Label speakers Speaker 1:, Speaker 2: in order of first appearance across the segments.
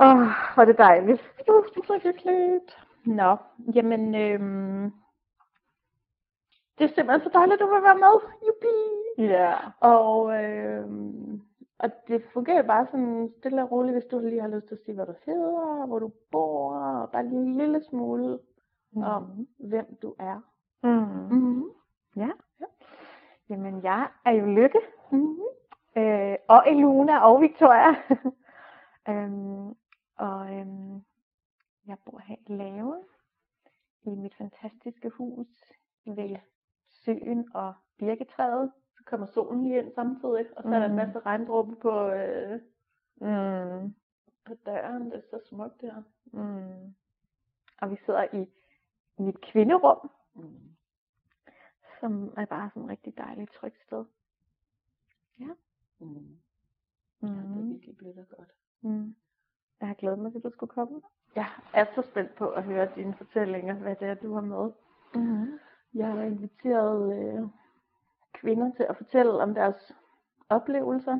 Speaker 1: Åh, oh, hvor det dejligt.
Speaker 2: Uh, det er så hyggeligt.
Speaker 1: Nå, jamen, øhm, det er simpelthen så dejligt, at du vil være med. Jubi!
Speaker 2: Ja.
Speaker 1: Og, øhm, og det fungerer bare sådan stille og roligt, hvis du lige har lyst til at sige, hvad du hedder, hvor du bor, og bare lige en lille smule mm. om, hvem du er.
Speaker 2: Mm.
Speaker 1: Mm.
Speaker 2: Ja. Jamen, jeg er jo Lykke. Mm. Øh, og Eluna og Victoria. øhm, og øhm, jeg bor her i Lave. I mit fantastiske hus ved søen og birketræet.
Speaker 1: Så kommer solen lige ind samtidig, og så er der en
Speaker 2: Mm.
Speaker 1: masse regndråber på, øh,
Speaker 2: Mm.
Speaker 1: på døren. Det er så smukt her.
Speaker 2: Mm. Og vi sidder i mit kvinderum,
Speaker 1: Mm.
Speaker 2: som er bare sådan et rigtig dejligt trygt sted.
Speaker 1: Mm. Ja, det er
Speaker 2: Mm.
Speaker 1: virkelig blevet og godt.
Speaker 2: Mm. Jeg har glædet mig til, at du skulle komme.
Speaker 1: Jeg er så spændt på at høre dine fortællinger, hvad det er, du har med.
Speaker 2: Mm.
Speaker 1: Jeg har inviteret øh, kvinder til at fortælle om deres oplevelser.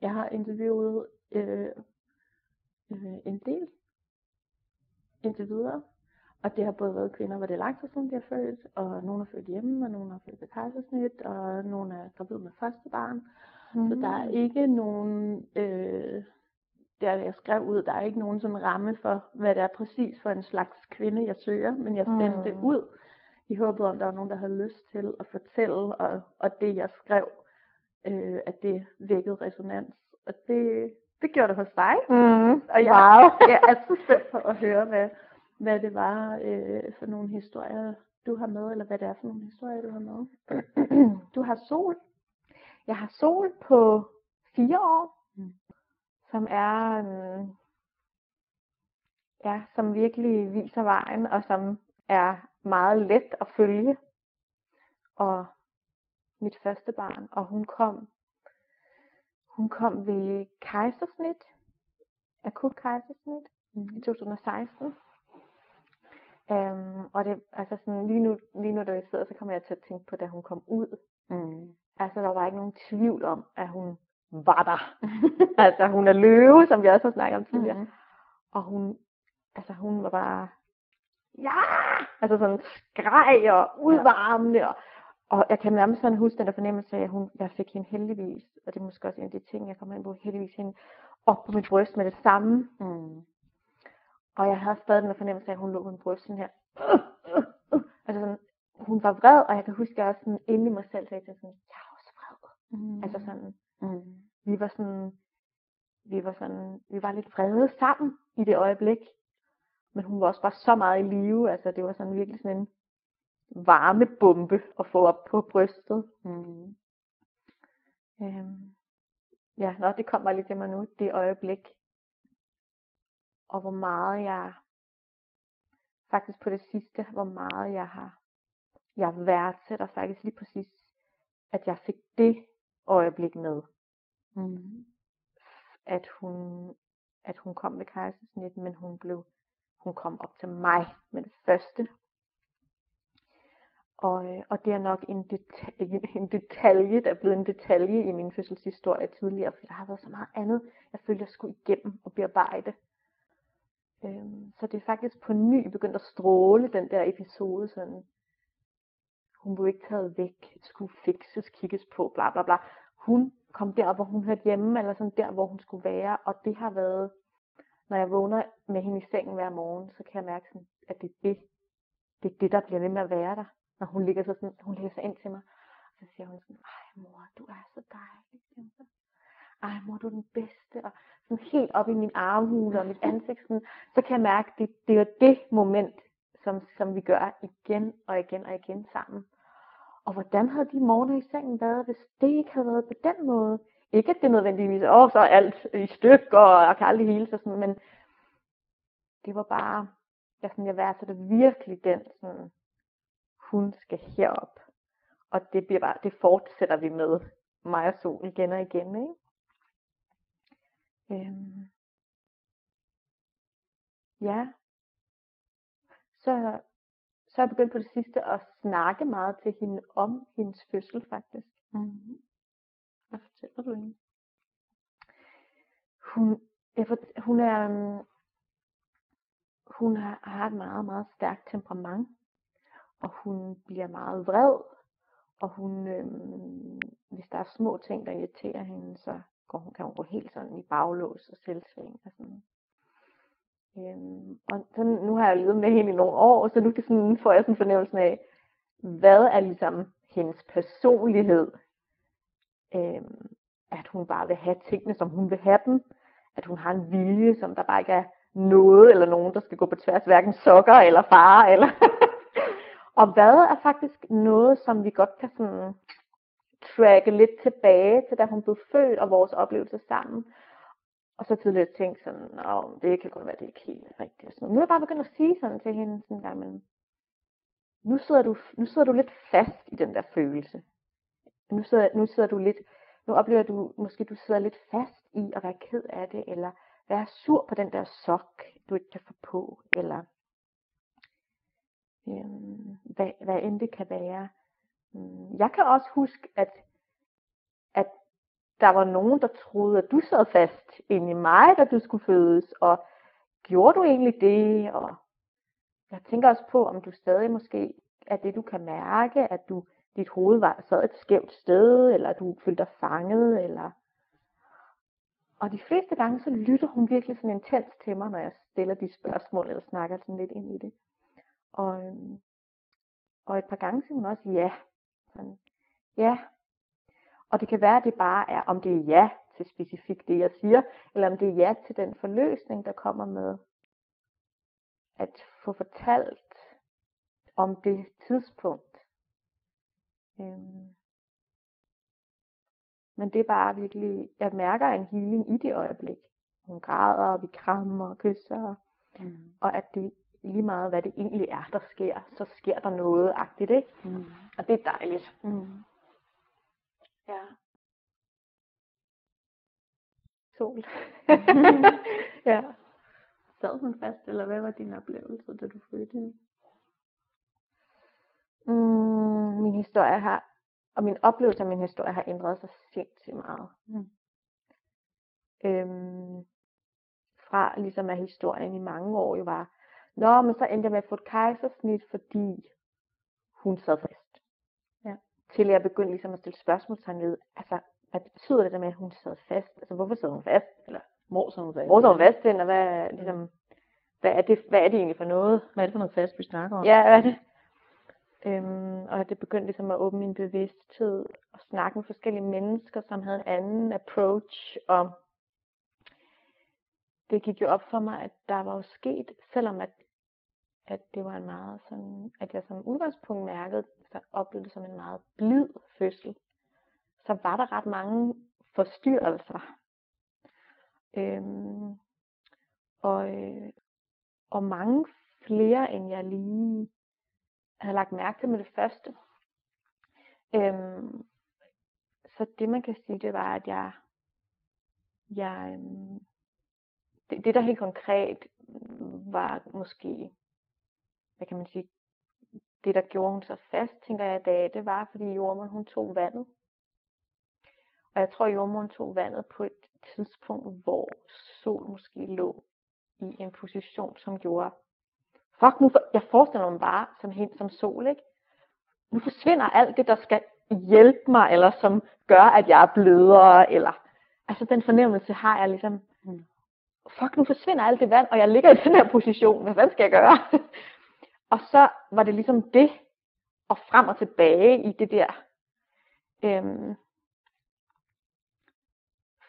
Speaker 1: Jeg har interviewet øh, øh, en del indtil videre. Og det har både været kvinder, hvor det er lang tid siden, de har født, og nogle er født hjemme, og nogle har født ved kejsersnit, og nogle er gravid med første barn.
Speaker 2: Mm.
Speaker 1: Så der er ikke nogen, øh, der jeg skrev ud, der er ikke nogen sådan ramme for, hvad det er præcis for en slags kvinde, jeg søger, men jeg sendte det
Speaker 2: Mm.
Speaker 1: ud i håbet om, der var nogen, der havde lyst til at fortælle, og, og det jeg skrev, øh, at det vækkede resonans. Og det, det gjorde det hos dig.
Speaker 2: Mm.
Speaker 1: Og jeg,
Speaker 2: Wow.
Speaker 1: jeg er så spændt på at høre, hvad, hvad det var øh, for nogle historier, du har med, eller hvad det er for nogle historier, du har med. Du har sol.
Speaker 2: Jeg har sol på fire år,
Speaker 1: Mm.
Speaker 2: Som er, øhm, ja, som virkelig viser vejen, og som er meget let at følge. Og mit første barn, og hun kom, hun kom ved kejsersnit, akut kejsersnit i 2016. Øhm, og det, altså sådan, lige nu, lige nu, da vi sidder, så kommer jeg til at tænke på, da hun kom ud.
Speaker 1: Mm.
Speaker 2: Altså, der var ikke nogen tvivl om, at hun var der. altså, hun er løve, som vi også har snakket om tidligere.
Speaker 1: Mm.
Speaker 2: Og hun, altså, hun var bare, ja! Altså sådan skreg og udvarmende. Og, og jeg kan nærmest sådan huske den der fornemmelse af, at hun, jeg fik hende heldigvis, og det er måske også en af de ting, jeg kommer ind på, heldigvis hende op på mit bryst med det samme.
Speaker 1: Mm.
Speaker 2: Og jeg havde stadig den fornemmelse af, at hun lå på min bryst sådan her. Altså sådan, hun var vred, og jeg kan huske, at jeg også sådan inde i mig selv sagde til sådan, jeg er også vred.
Speaker 1: Mm.
Speaker 2: Altså sådan,
Speaker 1: Mm.
Speaker 2: vi var sådan, vi var sådan, vi var lidt vrede sammen i det øjeblik. Men hun var også bare så meget i live, altså det var sådan virkelig sådan en varmebombe at få op på brystet.
Speaker 1: Mm.
Speaker 2: Øhm, ja, nå, det kommer lige til mig nu, det øjeblik. Og hvor meget jeg, faktisk på det sidste, hvor meget jeg har, jeg værdsætter faktisk lige præcis, at jeg fik det øjeblik med.
Speaker 1: Mm.
Speaker 2: at hun, at hun kom ved kejsersnit, men hun blev, hun kom op til mig med det første. Og, øh, og det er nok en, detalje, en detalje, der er blevet en detalje i min fødselshistorie tidligere, for der har været så meget andet, jeg følte, jeg skulle igennem og bearbejde. Øhm, så det er faktisk på ny begyndt at stråle, den der episode, sådan, hun blev ikke taget væk, skulle fikses, kigges på, bla bla bla. Hun kom der, hvor hun hørte hjemme, eller sådan der, hvor hun skulle være, og det har været, når jeg vågner med hende i sengen hver morgen, så kan jeg mærke, sådan, at det er det, det er det, der bliver ved med at være der. Når hun ligger, så sådan, hun læser ind til mig, og så siger hun sådan, ej mor, du er så dejlig. Ej mor, du er den bedste. Og sådan helt op i min armhule og mit ansigt, sådan, så kan jeg mærke, at det, det er det moment, som, som vi gør igen og igen og igen sammen. Og hvordan havde de morgener i sengen været, hvis det ikke havde været på den måde? Ikke at det nødvendigvis, åh, så er alt i stykker, og jeg kan aldrig hele sig sådan, men det var bare, jeg, sådan, jeg værdsætter virkelig den, sådan, hun skal herop. Og det, bliver bare, det fortsætter vi med, mig og Sol, igen og igen, ikke? Øhm. Ja. Så, så er jeg begyndt på det sidste at snakke meget til hende om hendes fødsel, faktisk.
Speaker 1: Mm. Hvad fortæller du hende?
Speaker 2: Hun, jeg fort, hun er, øhm, hun har, har et meget, meget stærkt temperament, og hun bliver meget vred, og hun, øhm, hvis der er små ting, der irriterer hende, så går hun, kan hun gå helt sådan i baglås og selvsving og sådan. Øhm, og sådan, nu har jeg levet med hende i nogle år, så nu kan sådan, får jeg sådan fornemmelsen af, hvad er ligesom hendes personlighed? Øhm, at hun bare vil have tingene, som hun vil have dem. At hun har en vilje, som der bare ikke er noget eller nogen, der skal gå på tværs, hverken sokker eller far. Eller og hvad er faktisk noget, som vi godt kan sådan tracke lidt tilbage til, da hun blev født, og vores oplevelser sammen. Og så tidligere tænkt sådan, om det kan godt være, det ikke helt rigtigt. Så nu er jeg bare begyndt at sige sådan til hende, sådan der, men nu sidder, du, nu sidder du lidt fast i den der følelse. Nu sidder, nu sidder du lidt, nu oplever du, måske du sidder lidt fast i at være ked af det, eller være sur på den der sok, du ikke kan få på, eller øhm, hvad, hvad end det kan være. Mm, jeg kan også huske, at der var nogen, der troede, at du sad fast inde i mig, da du skulle fødes, og gjorde du egentlig det? Og jeg tænker også på, om du stadig måske er det, du kan mærke, at du dit hoved var, sad et skævt sted, eller du følte dig fanget, eller... Og de fleste gange, så lytter hun virkelig sådan intens til mig, når jeg stiller de spørgsmål, eller snakker sådan lidt ind i det. Og, øhm, og et par gange siger hun også ja. Sådan, ja. Og det kan være, at det bare er, om det er ja til specifikt det, jeg siger, eller om det er ja til den forløsning, der kommer med at få fortalt om det tidspunkt. Øhm. Men det er bare virkelig, jeg mærker en healing i det øjeblik. Hun græder, og vi krammer og kysser. Mm. Og at det lige meget, hvad det egentlig er, der sker, så sker der noget agtigt, ikke? Mm. Og det er dejligt. Mm. Ja. Sol.
Speaker 1: ja. Sad hun fast, eller hvad var din oplevelse, da du fødte hende?
Speaker 2: Mm, min historie har, og min oplevelse af min historie har ændret sig sindssygt meget. Mm. Øhm, fra ligesom at historien i mange år jo var, Nå, men så endte jeg med at få et kejsersnit, fordi hun sad fast. Til jeg begyndte ligesom at stille spørgsmålstegn ved, altså, hvad betyder det der med, at hun sad fast? Altså, hvorfor sad hun fast? Eller,
Speaker 1: hvor sad hun fast?
Speaker 2: Hvor sad hun fast den, og hvad, ligesom, hvad, er det, hvad er det egentlig for noget?
Speaker 1: Hvad er det for noget fast, vi snakker om?
Speaker 2: Ja, hvad er det? Øhm, og det begyndte ligesom at åbne min bevidsthed og snakke med forskellige mennesker, som havde en anden approach. Og det gik jo op for mig, at der var jo sket, selvom at at det var en meget sådan, at jeg som udgangspunkt mærkede, så oplevede det som en meget blid fødsel, så var der ret mange forstyrrelser. Øhm, og, øh, og mange flere, end jeg lige havde lagt mærke til med det første. Øhm, så det man kan sige, det var, at jeg, jeg øhm, det, det der helt konkret var måske hvad kan man sige, det der gjorde hun så fast, tænker jeg i dag, det var, fordi jordmoren hun tog vandet. Og jeg tror, jordmoren tog vandet på et tidspunkt, hvor sol måske lå i en position, som gjorde, fuck nu, for, jeg forestiller mig bare som helt som sol, ikke? Nu forsvinder alt det, der skal hjælpe mig, eller som gør, at jeg er blødere, eller, altså den fornemmelse har jeg ligesom, mm. fuck nu forsvinder alt det vand, og jeg ligger i den her position, hvad skal jeg gøre? Og så var det ligesom det, og frem og tilbage i det der. Øhm,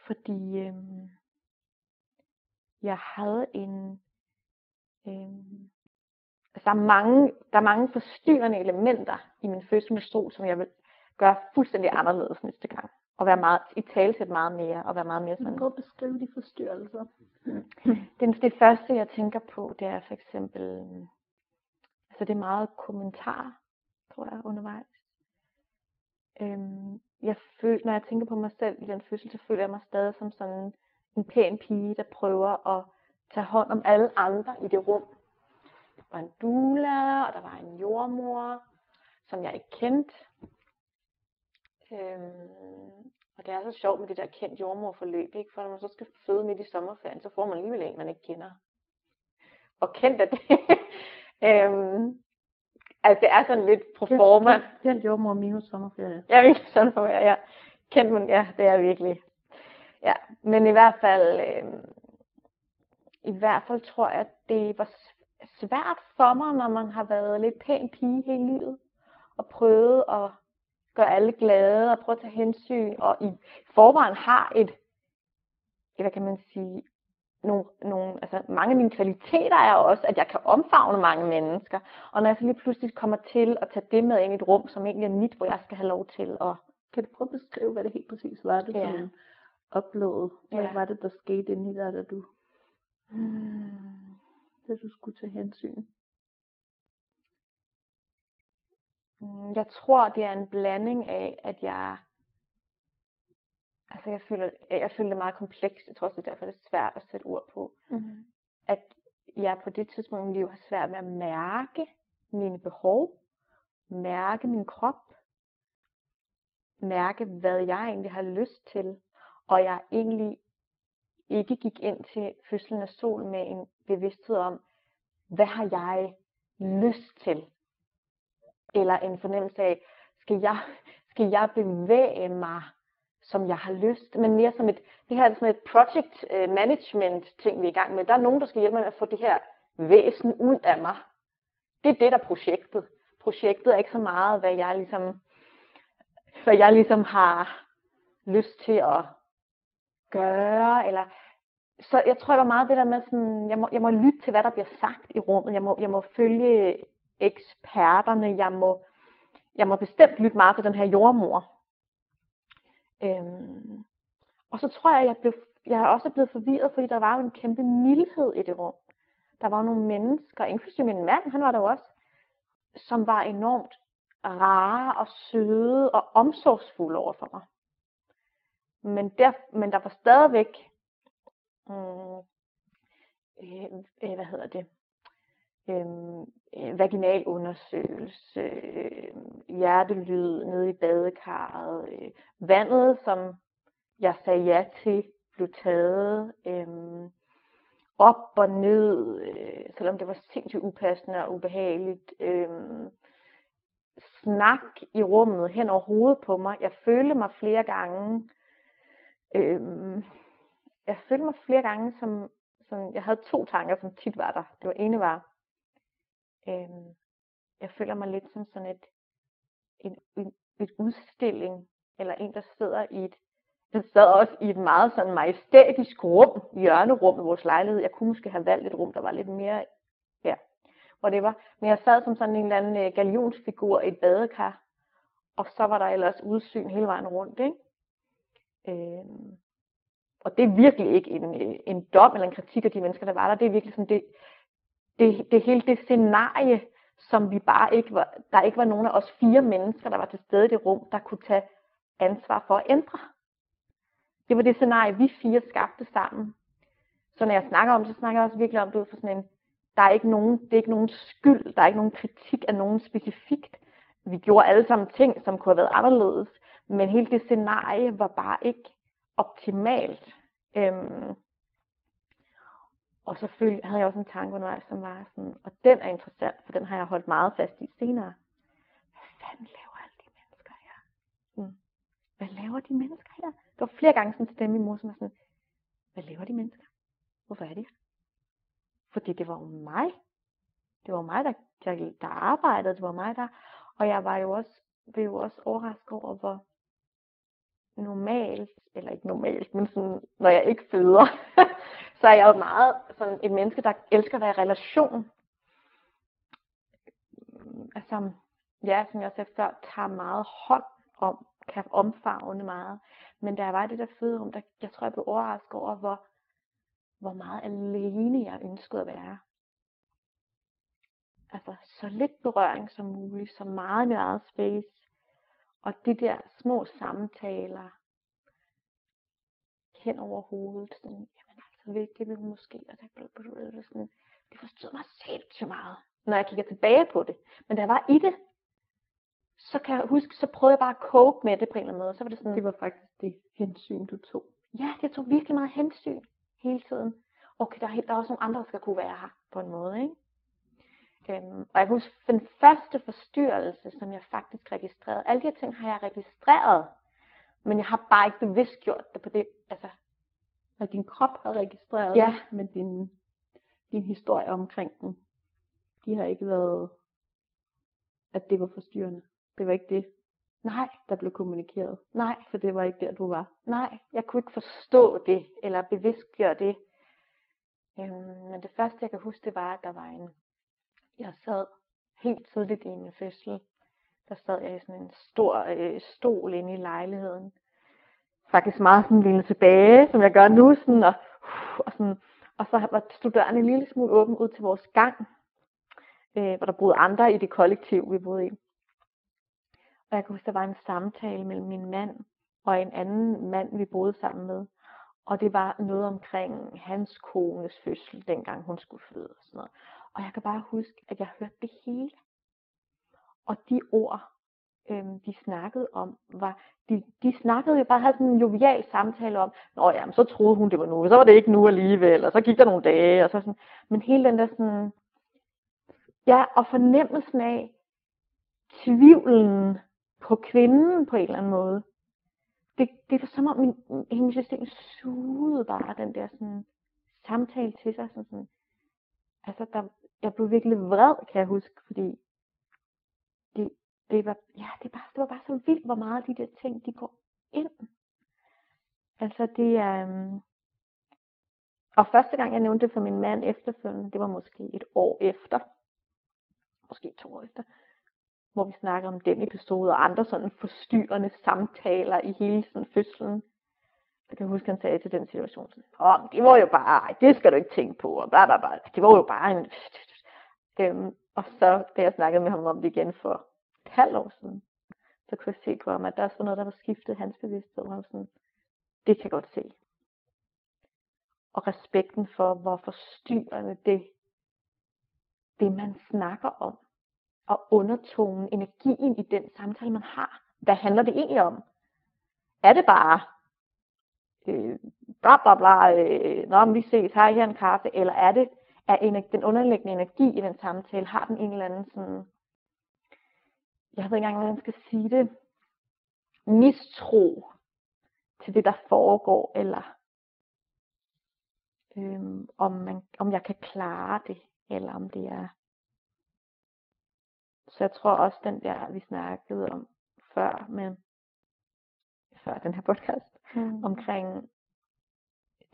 Speaker 2: fordi øhm, jeg havde en, øhm, altså der er, mange, der er mange forstyrrende elementer i min fødsel med sol, som jeg vil gøre fuldstændig anderledes næste gang. Og være meget, i talsæt meget mere, og være meget mere sådan.
Speaker 1: Prøv at beskrive de forstyrrelser.
Speaker 2: det, det første, jeg tænker på, det er for eksempel så det er meget kommentar, tror jeg, undervejs. Øhm, jeg føler, når jeg tænker på mig selv i den fødsel, så føler jeg mig stadig som sådan en pæn pige, der prøver at tage hånd om alle andre i det rum. Der var en doula, og der var en jordmor, som jeg ikke kendte. Øhm, og det er så sjovt med det der kendt jordmorforløb, ikke? for når man så skal føde midt i sommerferien, så får man alligevel en, man ikke kender. og kendt er det. øhm, altså det er sådan lidt pro forma.
Speaker 1: Den jordmor minus sommerferie.
Speaker 2: Er sådan for jer, ja. Kendt man, ja, det er virkelig. Ja, men i hvert fald, øh, i hvert fald tror jeg, at det var svært for mig, når man har været lidt pæn pige hele livet, og prøvet at gøre alle glade, og prøve at tage hensyn, og i forvejen har et, hvad kan man sige, nogle, nogle, altså mange af mine kvaliteter er også, at jeg kan omfavne mange mennesker. Og når jeg så lige pludselig kommer til at tage det med ind i et rum, som egentlig er mit, hvor jeg skal have lov til at...
Speaker 1: Kan du prøve at beskrive, hvad det helt præcis var, det ja. som oplevede? Hvad ja. var det, der skete inde i dig, da du, hmm. da du skulle tage hensyn?
Speaker 2: Hmm, jeg tror, det er en blanding af, at jeg altså jeg føler, jeg føler det meget komplekst. Jeg tror også, det er derfor, det er svært at sætte ord på. Mm-hmm. At jeg på det tidspunkt i mit liv har svært med at mærke mine behov, mærke min krop, mærke, hvad jeg egentlig har lyst til, og jeg egentlig ikke gik ind til fødslen af sol med en bevidsthed om, hvad har jeg lyst til? Eller en fornemmelse af, skal jeg, skal jeg bevæge mig som jeg har lyst, men mere som et, det her er sådan et project øh, management ting, vi er i gang med. Der er nogen, der skal hjælpe mig med at få det her væsen ud af mig. Det er det, der er projektet. Projektet er ikke så meget, hvad jeg ligesom, hvad jeg ligesom har lyst til at gøre, eller så jeg tror, det var meget det der med sådan, jeg må, jeg må lytte til, hvad der bliver sagt i rummet. Jeg må, jeg må følge eksperterne. Jeg må, jeg må bestemt lytte meget til den her jordmor, Øhm, og så tror jeg, jeg, blev, jeg er også blevet forvirret, fordi der var jo en kæmpe mildhed i det rum. Der var nogle mennesker, inklusive min mand, han var der også, som var enormt rare og søde og omsorgsfulde over for mig. Men der, men der var stadigvæk, mm, øh, øh, hvad hedder det, Øhm, øh, vaginal undersøgelse, øh, hjertelyd nede i badekarret, øh, vandet, som jeg sagde ja til, blev taget øh, op og ned, øh, selvom det var sindssygt upassende og ubehageligt. Øh, snak i rummet hen over hovedet på mig. Jeg følte mig flere gange, øh, jeg følte mig flere gange som, som, jeg havde to tanker, som tit var der. Det var ene var, Øhm, jeg føler mig lidt som sådan et, en, en, et udstilling, eller en, der sidder i et, den sad også i et meget sådan majestætisk rum, hjørnerum i vores lejlighed. Jeg kunne måske have valgt et rum, der var lidt mere her, hvor det var. Men jeg sad som sådan en eller anden øh, galionsfigur i et badekar, og så var der ellers udsyn hele vejen rundt, ikke? Øhm, og det er virkelig ikke en, øh, en dom eller en kritik af de mennesker, der var der. Det er virkelig sådan, det, det, det hele det scenarie, som vi bare ikke var, der ikke var nogen af os fire mennesker, der var til stede i det rum, der kunne tage ansvar for at ændre. Det var det scenarie, vi fire skabte sammen. Så når jeg snakker om det, så snakker jeg også virkelig om det ud for sådan en, der er ikke nogen, det er ikke nogen skyld, der er ikke nogen kritik af nogen specifikt. Vi gjorde alle sammen ting, som kunne have været anderledes, men hele det scenarie var bare ikke optimalt. Øhm, og så følte, havde jeg også en tanke undervejs, som var sådan, og den er interessant, for den har jeg holdt meget fast i senere. Hvad fanden laver alle de mennesker her? Mm. Hvad laver de mennesker her? Der var flere gange sådan til dem i mor, som var sådan, hvad laver de mennesker? Hvorfor er de her? Fordi det var jo mig. Det var mig, der, der, der arbejdede. Det var mig, der... Og jeg var jo også, blev jo også overrasket over, hvor normalt, eller ikke normalt, men sådan, når jeg ikke føder, så er jeg jo meget sådan et menneske, der elsker at være i relation. Altså, ja, som jeg sagde før, tager meget hånd om, kan omfavne meget. Men da jeg var i det der føderum, der, jeg tror, jeg blev overrasket over, hvor, hvor meget alene jeg ønskede at være. Altså, så lidt berøring som muligt, så meget i eget space. Og de der små samtaler hen over hovedet, sådan, altså, vil det vil måske, og det, blablabla, sådan, det forstod mig til meget, når jeg kigger tilbage på det. Men da jeg var i det, så kan jeg huske, så prøvede jeg bare at cope med det på en eller anden måde. Så var det sådan,
Speaker 1: det var faktisk det hensyn, du tog.
Speaker 2: Ja, det tog virkelig meget hensyn hele tiden. okay, der er, helt, der er også nogle andre, der skal kunne være her på en måde, ikke? Øhm, og jeg kan huske, den første forstyrrelse, som jeg faktisk registrerede, alle de her ting har jeg registreret, men jeg har bare ikke bevidst gjort det på det, altså.
Speaker 1: At din krop har registreret
Speaker 2: Ja.
Speaker 1: det, men din, din historie omkring den, de har ikke været, at det var forstyrrende. Det var ikke det,
Speaker 2: Nej,
Speaker 1: der blev kommunikeret.
Speaker 2: nej,
Speaker 1: For det var ikke der, du var.
Speaker 2: nej, jeg kunne ikke forstå det, eller bevidstgøre det. Øhm, men det første, jeg kan huske, det var, at der var en, jeg sad helt tidligt i min fødsel, der sad jeg i sådan en stor øh, stol inde i lejligheden. Faktisk meget sådan lille tilbage, som jeg gør nu, sådan, og, uh, og, sådan, og så var stod døren en lille smule åben ud til vores gang, øh, hvor der boede andre i det kollektiv, vi boede i. Og jeg kan huske, der var en samtale mellem min mand og en anden mand, vi boede sammen med. Og det var noget omkring hans kones fødsel, dengang hun skulle føde og sådan noget. Og jeg kan bare huske, at jeg hørte det hele. Og de ord, øhm, de snakkede om, var, de, de snakkede jo bare, havde sådan en jovial samtale om, Nå ja, men så troede hun, det var nu, så var det ikke nu alligevel, og så gik der nogle dage, og så sådan. Men hele den der sådan, ja, og fornemmelsen af tvivlen på kvinden på en eller anden måde. Det, det var som om min, hele mit system sugede bare den der sådan, samtale til sig. Sådan, sådan. Altså, der, jeg blev virkelig vred, kan jeg huske, fordi det, det, var, ja, det, var, det var bare så vildt, hvor meget de der ting, de går ind. Altså, det er... Um... Og første gang, jeg nævnte det for min mand efterfølgende, det var måske et år efter. Måske to år efter hvor vi snakker om den episode og andre sådan forstyrrende samtaler i hele sådan fødslen. Jeg kan huske, han sagde til den situation, sådan, Åh, det var jo bare, ej, det skal du ikke tænke på, og bla, bla, bla. det var jo bare en... Øhm, og så, da jeg snakkede med ham om det igen for halvt år siden, så kunne jeg se på ham, at der er sådan noget, der var skiftet hans bevidsthed. Og han sådan, det kan jeg godt se. Og respekten for, hvor forstyrrende det, det man snakker om, og undertonen, energien i den samtale, man har. Hvad handler det egentlig om? Er det bare øh, bla bla bla, øh, nå, men vi ses, har I her en kaffe, eller er det, er den underliggende energi i den samtale, har den en eller anden sådan, jeg ved ikke engang, hvordan man skal sige det, mistro til det, der foregår, eller øhm, om, man, om jeg kan klare det, eller om det er så jeg tror også, den der, vi snakkede om før, med, før den her podcast,
Speaker 1: Mm.
Speaker 2: omkring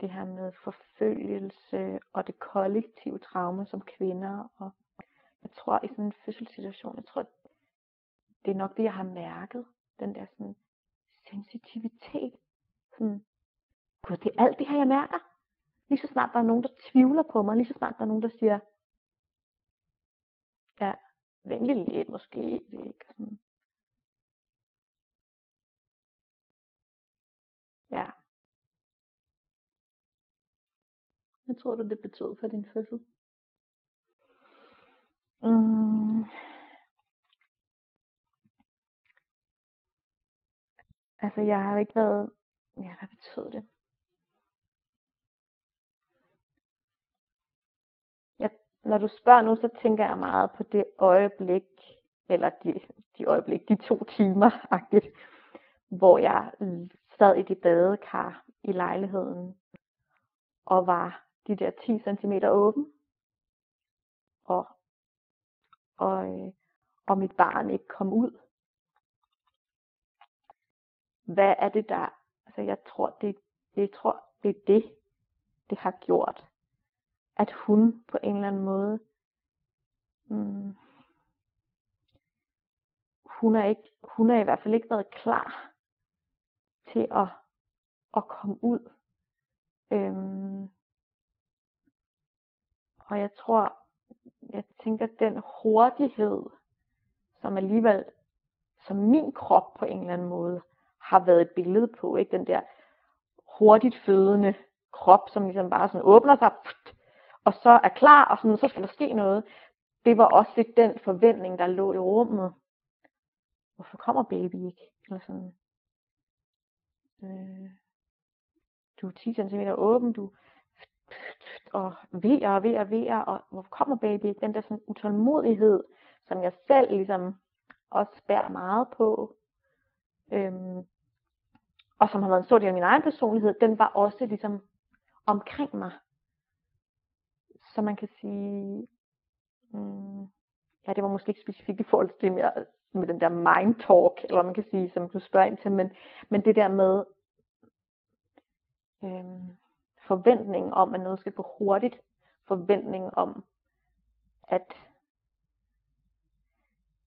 Speaker 2: det her med forfølgelse og det kollektive traume som kvinder. Og jeg tror i sådan en fødselssituation, jeg tror, det er nok det, jeg har mærket. Den der sådan sensitivitet. Sådan, gud, det er alt det her, jeg mærker. Lige så snart der er nogen, der tvivler på mig, lige så snart der er nogen, der siger, ja, venlig lidt måske, det ikke sådan. Ja,
Speaker 1: Hvad tror du, det betød for din fødsel?
Speaker 2: Mm. Altså, jeg har ikke været... Ja, hvad betød det? Jeg, når du spørger nu, så tænker jeg meget på det øjeblik, eller de, de øjeblik, de to timer, agtigt, hvor jeg sad i det badekar i lejligheden, og var de der 10 cm åben, og, og, øh, og mit barn ikke kom ud. Hvad er det der, altså jeg tror, det, jeg tror, det er det, det har gjort, at hun på en eller anden måde, hmm, hun er ikke, hun er i hvert fald ikke været klar til at, at komme ud. Øhm, og jeg tror, jeg tænker, den hurtighed, som alligevel, som min krop på en eller anden måde har været et billede på, ikke den der hurtigt fødende krop, som ligesom bare sådan åbner sig, og så er klar, og sådan, så skal der ske noget. Det var også lidt den forventning, der lå i rummet. Hvorfor kommer baby ikke? Eller sådan. Øh, du er 10 cm åben, du og ved og ved og ved, og hvor kommer baby? Den der sådan utålmodighed, som jeg selv ligesom også bærer meget på, øhm, og som har været en stor del af min egen personlighed, den var også ligesom omkring mig. Så man kan sige, mm, ja, det var måske ikke specifikt i forhold til det mere med den der mind talk, eller hvad man kan sige, som du spørger ind til, men, men det der med øhm, forventningen om, at noget skal gå hurtigt, forventningen om, at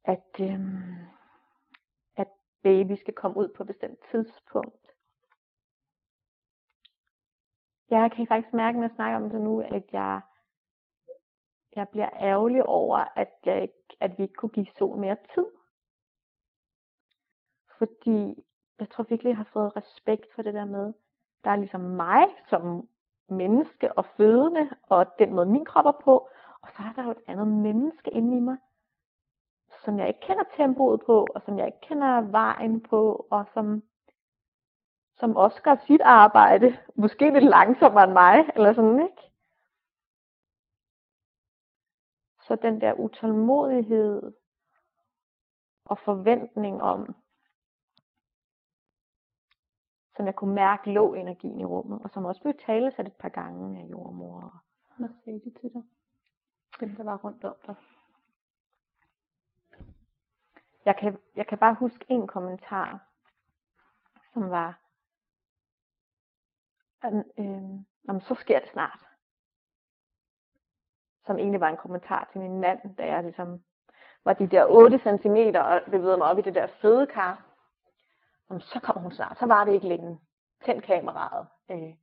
Speaker 2: at, øhm, at baby skal komme ud på et bestemt tidspunkt. Jeg kan faktisk mærke, når jeg snakker om det nu, at jeg, jeg bliver ærgerlig over, at, jeg ikke, at vi ikke kunne give Sol mere tid. Fordi jeg tror virkelig, jeg har fået respekt for det der med, der er ligesom mig som menneske og fødende, og den måde min krop er på, og så er der jo et andet menneske inde i mig, som jeg ikke kender tempoet på, og som jeg ikke kender vejen på, og som, som også gør sit arbejde, måske lidt langsommere end mig, eller sådan, ikke? Så den der utålmodighed og forventning om, som jeg kunne mærke lå energien i rummet, og som også blev talesat et par gange af jordmor.
Speaker 1: Hvad sagde de til dig? Dem, der var rundt om dig.
Speaker 2: Jeg kan, jeg kan bare huske en kommentar, som var, øh, så sker det snart. Som egentlig var en kommentar til min mand, da jeg ligesom var de der 8 cm og bevægede mig op i det der fødekar. Jamen, så kommer hun snart. Så var det ikke længe. Tænd kameraet. Øh.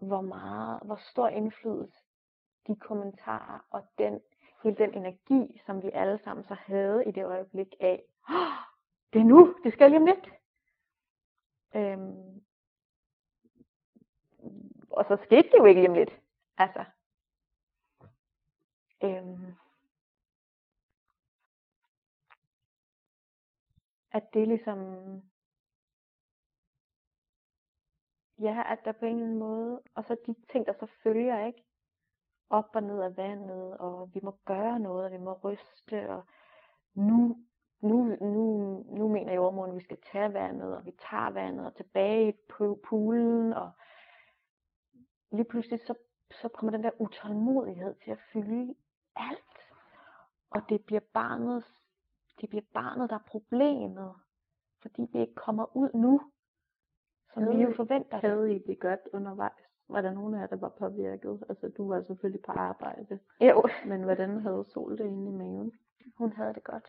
Speaker 2: Hvor meget, hvor stor indflydelse de kommentarer og den hele den energi, som vi alle sammen så havde i det øjeblik af, oh, det er nu, det skal lige om lidt. Øhm, og så skete det jo ikke lige lidt. Altså, øhm, at det ligesom, ja, at der på en eller anden måde, og så de ting, der så følger, ikke? op og ned af vandet, og vi må gøre noget, og vi må ryste, og nu, nu, nu, nu mener jordmoren, at vi skal tage vandet, og vi tager vandet, og tilbage på poolen, og lige pludselig så, så kommer den der utålmodighed til at fylde alt, og det bliver barnet, det bliver barnet, der er problemet, fordi vi ikke kommer ud nu, som havde, vi jo forventer.
Speaker 1: Havde I det godt undervejs? Var der nogen af jer, der var påvirket? Altså, du var selvfølgelig på arbejde.
Speaker 2: Jo.
Speaker 1: Men hvordan havde Sol det inde i maven?
Speaker 2: Hun havde det godt.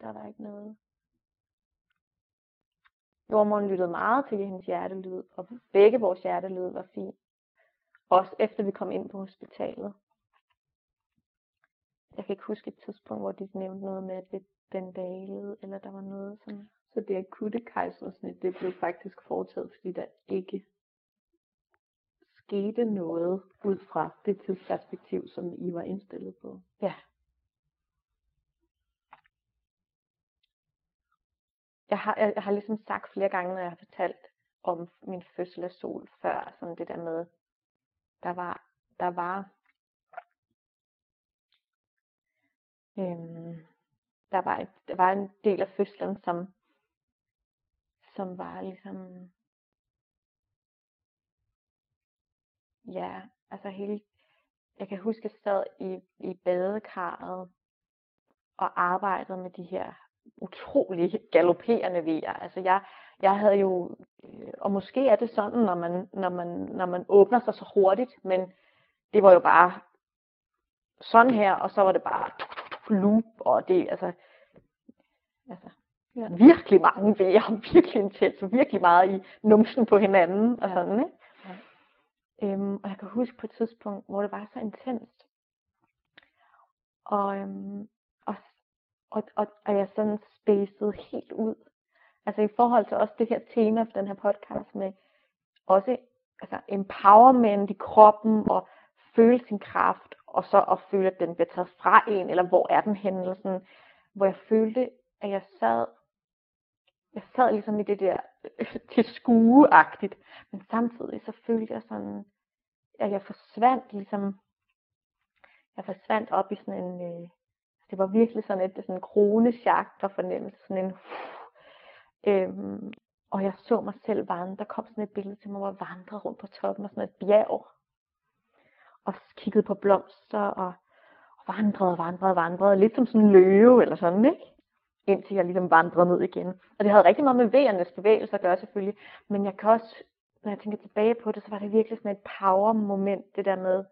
Speaker 2: Der var ikke noget. Jordmoren lyttede meget til hendes hjertelyd, og begge vores hjertelyd var fint. Også efter vi kom ind på hospitalet. Jeg kan ikke huske et tidspunkt, hvor de nævnte noget med, at det den dalede, eller der var noget som...
Speaker 1: Så det akutte kejsersnit, det blev faktisk foretaget, fordi der ikke skete noget ud fra det tidsperspektiv, som I var indstillet på.
Speaker 2: Ja. Jeg har, jeg, jeg har ligesom sagt flere gange, når jeg har fortalt om min fødsel af sol før, sådan det der med, der var, der var, øhm, der var, et, der var en del af fødslen, som, som var ligesom ja, altså hele, jeg kan huske, at jeg sad i, i badekarret og arbejdede med de her utrolig galopperende vejer. Altså jeg, jeg havde jo, øh, og måske er det sådan, når man, når, man, når man åbner sig så hurtigt, men det var jo bare sådan her, og så var det bare loop, og det, altså, altså ja. virkelig mange vejer, virkelig intens, virkelig meget i numsen på hinanden, og sådan, ikke? Øhm, og jeg kan huske på et tidspunkt, hvor det var så intenst. Og, øhm, og, og, og, jeg sådan spacede helt ud. Altså i forhold til også det her tema for den her podcast med også altså empowerment i kroppen og føle sin kraft, og så at føle, at den bliver taget fra en, eller hvor er den henne, eller sådan, hvor jeg følte, at jeg sad, jeg sad ligesom i det der til skueagtigt. Men samtidig så følte jeg sådan, at jeg forsvandt ligesom, jeg forsvandt op i sådan en, øh, det var virkelig sådan et sådan en kronesjagt og fornemmelse, sådan en, øhm, og jeg så mig selv vandre, der kom sådan et billede til mig, hvor jeg vandrede rundt på toppen af sådan et bjerg, og kiggede på blomster, og, og vandrede, vandrede, vandrede, lidt som sådan en løve eller sådan, ikke? Indtil jeg ligesom vandrede ned igen. Og det havde rigtig meget med vejernes bevægelser at gøre selvfølgelig, men jeg kan også, når jeg tænker tilbage på det, så var det virkelig sådan et power moment, det der med,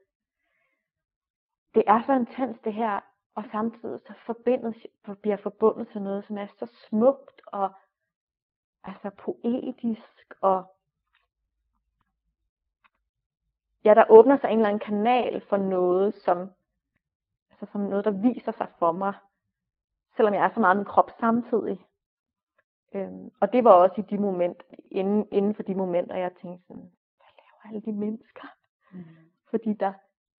Speaker 2: det er så intens det her, og samtidig så forbindes, bliver forbundet til noget, som er så smukt og altså poetisk og ja, der åbner sig en eller anden kanal for noget, som, altså som noget, der viser sig for mig, selvom jeg er så meget min krop samtidig. Øhm, og det var også i de momenter, inden, inden for de momenter, jeg tænkte sådan, hvad laver alle de mennesker? Mm. Fordi der,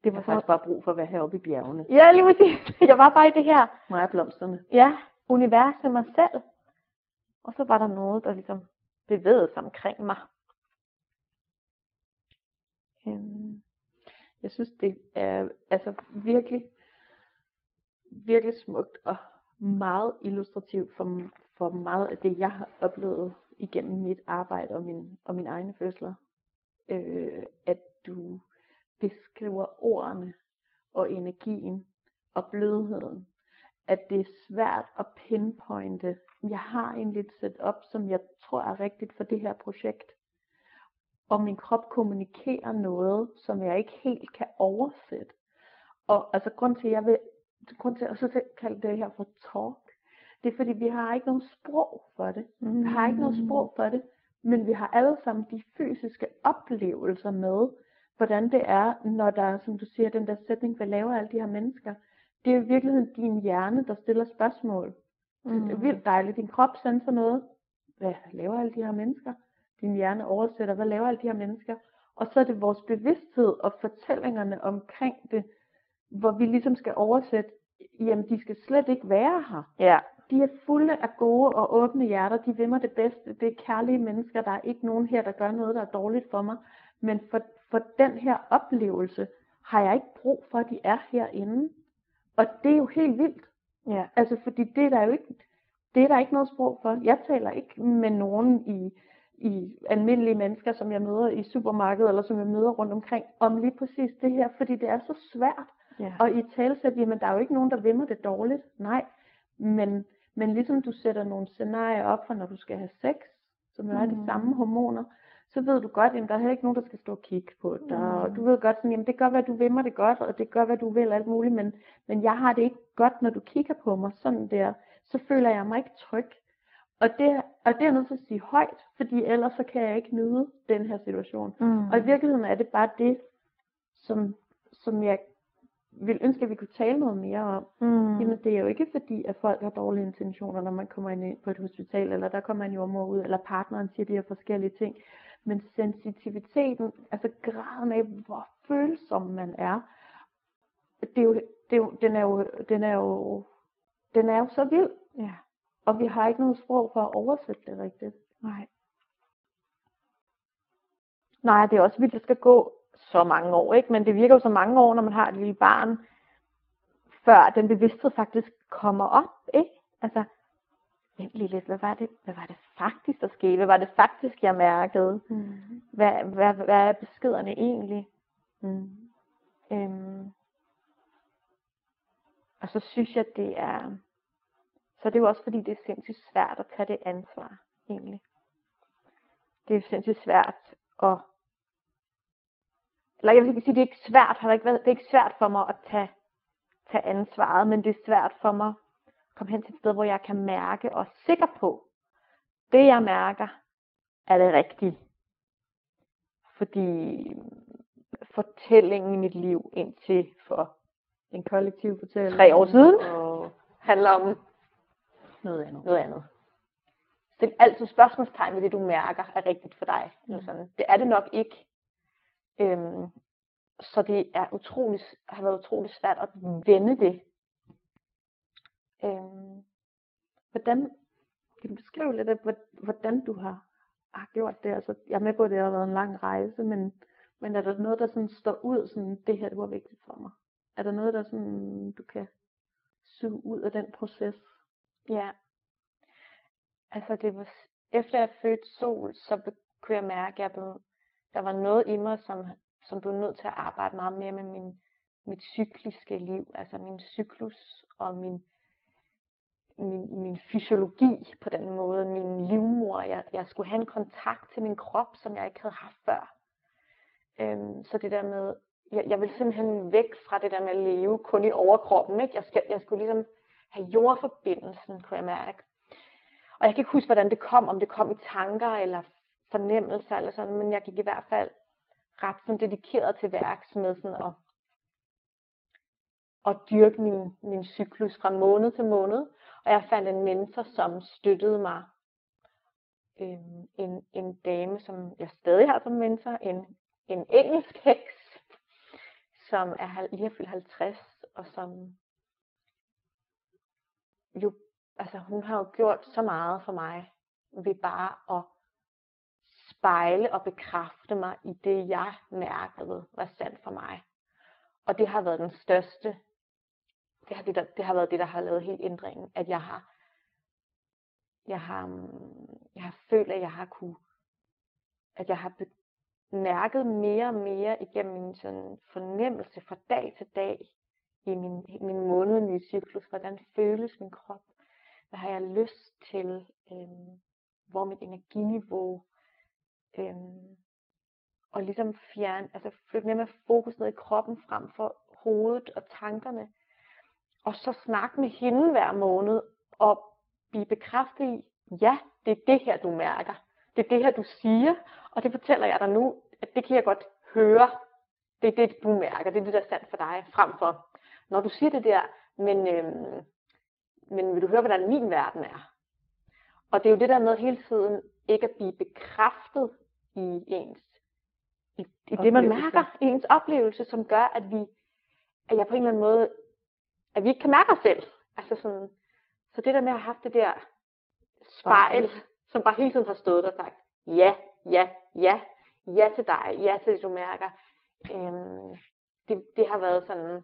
Speaker 1: det var faktisk bare brug for at være heroppe i bjergene.
Speaker 2: Ja, lige præcis. Jeg var bare i det her.
Speaker 1: Mig blomsterne.
Speaker 2: Ja, universet mig selv. Og så var der noget, der ligesom bevægede sig omkring mig.
Speaker 1: Øhm, jeg synes, det er altså virkelig, virkelig smukt og meget illustrativt for, for meget af det, jeg har oplevet igennem mit arbejde og min, og mine egne fødsler. Øh, at du beskriver ordene og energien og blødheden. At det er svært at pinpointe. Jeg har egentlig et setup, som jeg tror er rigtigt for det her projekt. Og min krop kommunikerer noget, som jeg ikke helt kan oversætte. Og altså grund til, at jeg vil, grund til at så kalde det her for talk, det er fordi, vi har ikke nogen sprog for det. Mm. Vi har ikke noget sprog for det, men vi har alle sammen de fysiske oplevelser med, hvordan det er, når der er, som du siger, den der sætning, hvad laver alle de her mennesker? Det er i virkeligheden din hjerne, der stiller spørgsmål. Mm. Det er vildt dejligt. Din krop sender noget. Hvad laver alle de her mennesker? Din hjerne oversætter, hvad laver alle de her mennesker? Og så er det vores bevidsthed og fortællingerne omkring det, hvor vi ligesom skal oversætte, jamen de skal slet ikke være her.
Speaker 2: Ja.
Speaker 1: De er fulde af gode og åbne hjerter, de vil mig det bedste, det er kærlige mennesker, der er ikke nogen her, der gør noget, der er dårligt for mig. Men for, for den her oplevelse har jeg ikke brug for, at de er herinde. Og det er jo helt vildt.
Speaker 2: Ja.
Speaker 1: Altså, fordi det er der jo ikke, det er der ikke noget sprog for. Jeg taler ikke med nogen i, i almindelige mennesker, som jeg møder i supermarkedet, eller som jeg møder rundt omkring, om lige præcis det her, fordi det er så svært.
Speaker 2: Ja.
Speaker 1: Og i talsæt, jamen der er jo ikke nogen, der vimmer det dårligt. Nej, men, men ligesom du sætter nogle scenarier op for, når du skal have sex, som jo er mm. de samme hormoner, så ved du godt, at der er heller ikke nogen, der skal stå og kigge på dig. Mm. Og du ved godt, sådan, jamen det gør, hvad du vil mig det godt, og det gør, hvad du vil, alt muligt, men, men jeg har det ikke godt, når du kigger på mig sådan der. Så føler jeg mig ikke tryg. Og det, og det er jeg nødt til at sige højt, fordi ellers så kan jeg ikke nyde den her situation.
Speaker 2: Mm.
Speaker 1: Og i virkeligheden er det bare det, som, som jeg vil ønske, at vi kunne tale noget mere om.
Speaker 2: Mm.
Speaker 1: Jamen det er jo ikke fordi, at folk har dårlige intentioner, når man kommer ind på et hospital, eller der kommer en jordmor ud, eller partneren siger de her forskellige ting. Men sensitiviteten, altså graden af, hvor følsom man er, det er jo, det er jo, den, er jo, den, er jo, den er jo så vild.
Speaker 2: Ja.
Speaker 1: Og vi har ikke noget sprog for at oversætte det rigtigt.
Speaker 2: Nej. Nej, det er også vildt, at skal gå så mange år, ikke? Men det virker jo så mange år, når man har et lille barn, før den bevidsthed faktisk kommer op, ikke? Altså, vent lige lidt, hvad var det, hvad var det faktisk, der skete? Hvad var det faktisk, jeg mærkede?
Speaker 1: Mm.
Speaker 2: Hvad, hvad, hvad er beskederne egentlig?
Speaker 1: Mm.
Speaker 2: Øhm, og så synes jeg, det er, så det er jo også fordi, det er sindssygt svært at tage det ansvar, egentlig. Det er sindssygt svært at, eller jeg vil ikke sige, det er ikke svært, har det ikke været, det er ikke svært for mig at tage, tage ansvaret, men det er svært for mig at komme hen til et sted, hvor jeg kan mærke og er sikker på, det jeg mærker, er det rigtige. Fordi fortællingen i mit liv indtil for
Speaker 1: En kollektiv fortælling.
Speaker 2: tre år siden
Speaker 1: Og
Speaker 2: handler om
Speaker 1: noget andet.
Speaker 2: noget andet. Stil altid spørgsmålstegn ved det, du mærker er rigtigt for dig.
Speaker 1: Mm.
Speaker 2: Eller sådan. Det er det nok ikke. Øhm, så det er utrolig, har været utrolig svært at vende det. Øhm,
Speaker 1: Hvordan, kan du beskrive lidt af, hvordan du har har gjort det. Altså, jeg er med på, at det har været en lang rejse, men, men er der noget, der sådan står ud, sådan, det her det var vigtigt for mig? Er der noget, der sådan, du kan suge ud af den proces?
Speaker 2: Ja. Altså det var, efter jeg fødte Sol, så kunne jeg mærke, at jeg blev, der var noget i mig, som, som blev nødt til at arbejde meget mere med min, mit cykliske liv, altså min cyklus og min, min, min fysiologi på den måde, min livmor. Jeg, jeg skulle have en kontakt til min krop, som jeg ikke havde haft før. Øhm, så det der med, jeg, jeg vil simpelthen væk fra det der med at leve kun i overkroppen. Ikke? Jeg, skal, jeg skulle ligesom have jordforbindelsen, kunne jeg mærke. Og jeg kan ikke huske, hvordan det kom, om det kom i tanker eller fornemmelser eller sådan, men jeg gik i hvert fald ret sådan dedikeret til værks med sådan at, at dyrke min, min cyklus fra måned til måned. Og jeg fandt en mentor, som støttede mig. Øhm, en, en dame, som jeg stadig har som mentor, en, en engelsk heks, som er lige har fyldt 50, og som jo, altså hun har jo gjort så meget for mig, ved bare at spejle og bekræfte mig i det, jeg mærkede var sandt for mig. Og det har været den største, det har, det, der, det har været det, der har lavet helt ændringen, at jeg har, jeg har, jeg har følt, at jeg har kunne, at jeg har mærket mere og mere igennem min sådan fornemmelse fra dag til dag i min, min månedlige cyklus. Hvordan føles min krop? Hvad har jeg lyst til? Øhm, hvor mit energiniveau? Øhm, og ligesom fjerne, altså flytte mere med fokus ned i kroppen frem for hovedet og tankerne. Og så snakke med hende hver måned og blive bekræftet i, ja, det er det her, du mærker. Det er det her, du siger, og det fortæller jeg dig nu, at det kan jeg godt høre. Det er det, du mærker. Det er det, der er sandt for dig, frem for, når du siger det der, men, øhm, men vil du høre, hvordan min verden er? Og det er jo det der med hele tiden ikke at blive bekræftet i ens, i, i det man mærker, i ens oplevelse, som gør, at vi, at jeg på en eller anden måde, at vi ikke kan mærke os selv. Altså sådan, så det der med at have haft det der spejl, som bare hele tiden har stået der og sagt, ja, ja, ja, ja til dig, ja til det du mærker. Øhm, det, det har været sådan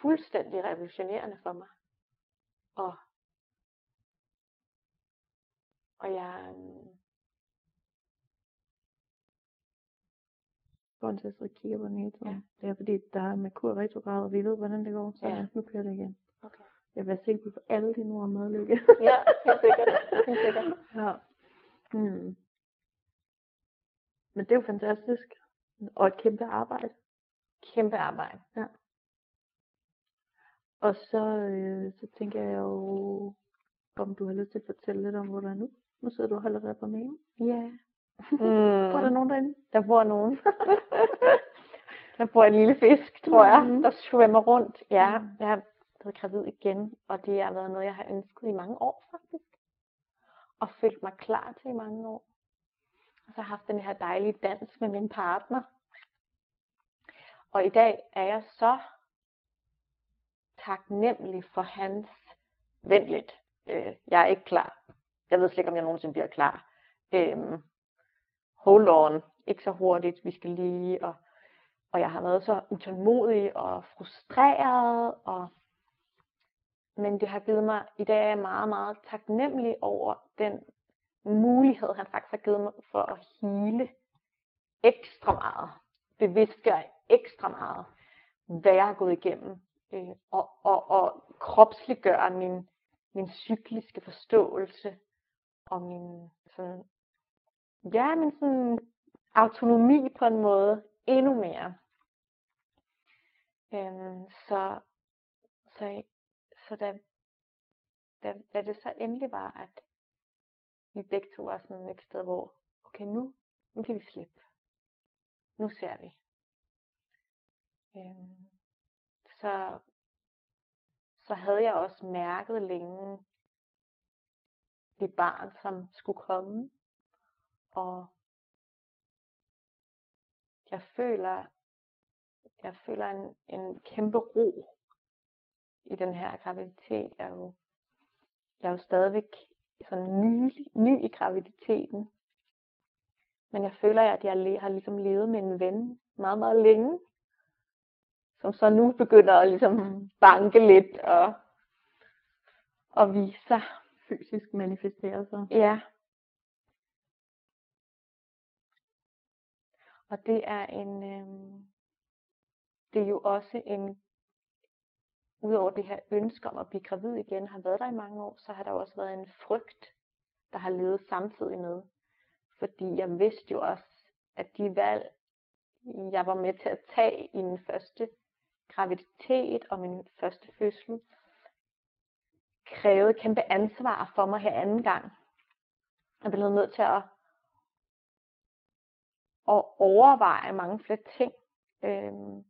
Speaker 2: fuldstændig revolutionerende for mig. Og, og jeg,
Speaker 1: Grunden til, at jeg kigger på den hele tiden. Ja. Det er fordi, der er med kur retrograd, og vi ved, hvordan det går. Så ja. nu kører det igen. Okay. Jeg vil se på alle dine ord med lykke.
Speaker 2: ja, helt sikkert. Helt sikkert.
Speaker 1: ja. Hmm. Men det er jo fantastisk. Og et kæmpe arbejde.
Speaker 2: Kæmpe arbejde.
Speaker 1: Ja. Og så, øh, så tænker jeg jo, om du har lyst til at fortælle lidt om, hvor du er nu. Nu sidder du og holder dig på med.
Speaker 2: Ja.
Speaker 1: Mm. Bor der nogen derinde?
Speaker 2: Der bor nogen. der bor en lille fisk, tror jeg, mm. der svømmer rundt. Ja, mm. jeg har været gravid igen, og det har været noget, jeg har ønsket i mange år faktisk. Og følt mig klar til i mange år. Og så har jeg haft den her dejlige dans med min partner. Og i dag er jeg så taknemmelig for hans venligt. Øh, jeg er ikke klar. Jeg ved slet ikke, om jeg nogensinde bliver klar. Øh, hold on, ikke så hurtigt, vi skal lige, og, og jeg har været så utålmodig og frustreret, og, men det har givet mig, i dag er jeg meget, meget taknemmelig over den mulighed, han faktisk har givet mig for at hele ekstra meget, bevidstgøre ekstra meget, hvad jeg har gået igennem, øh, og, og, og kropsliggøre min, min cykliske forståelse og min sådan, ja, min sådan autonomi på en måde endnu mere. Øhm, så, så, så da, da, da det så endelig var, at vi begge to var sådan et sted, hvor, okay, nu, nu kan vi slippe. Nu ser vi. Øhm, så, så havde jeg også mærket længe det barn, som skulle komme. Og jeg føler, jeg føler en, en kæmpe ro i den her graviditet. Jeg er jo, jeg er jo stadigvæk sådan ny, ny i graviditeten. Men jeg føler, at jeg har ligesom levet med en ven meget, meget længe. Som så nu begynder at ligesom banke lidt og, og vise sig.
Speaker 1: Fysisk manifestere sig.
Speaker 2: Ja. Og det er en, øh, det er jo også en, udover det her ønske om at blive gravid igen, har været der i mange år, så har der også været en frygt, der har levet samtidig med. Fordi jeg vidste jo også, at de valg, jeg var med til at tage i min første graviditet og min første fødsel, krævede kæmpe ansvar for mig her anden gang. Jeg blev nødt til at, at overveje mange flere ting. Øhm,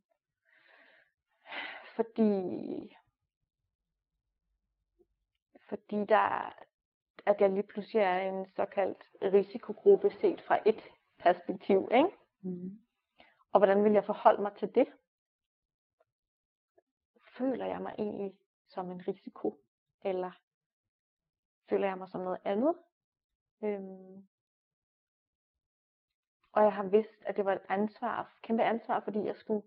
Speaker 2: fordi fordi der, at jeg lige pludselig er en såkaldt risikogruppe set fra et perspektiv, ikke? Mm. Og hvordan vil jeg forholde mig til det? Føler jeg mig egentlig som en risiko? Eller føler jeg mig som noget andet? Øhm. Og jeg har vidst, at det var et ansvar, kæmpe ansvar, fordi jeg skulle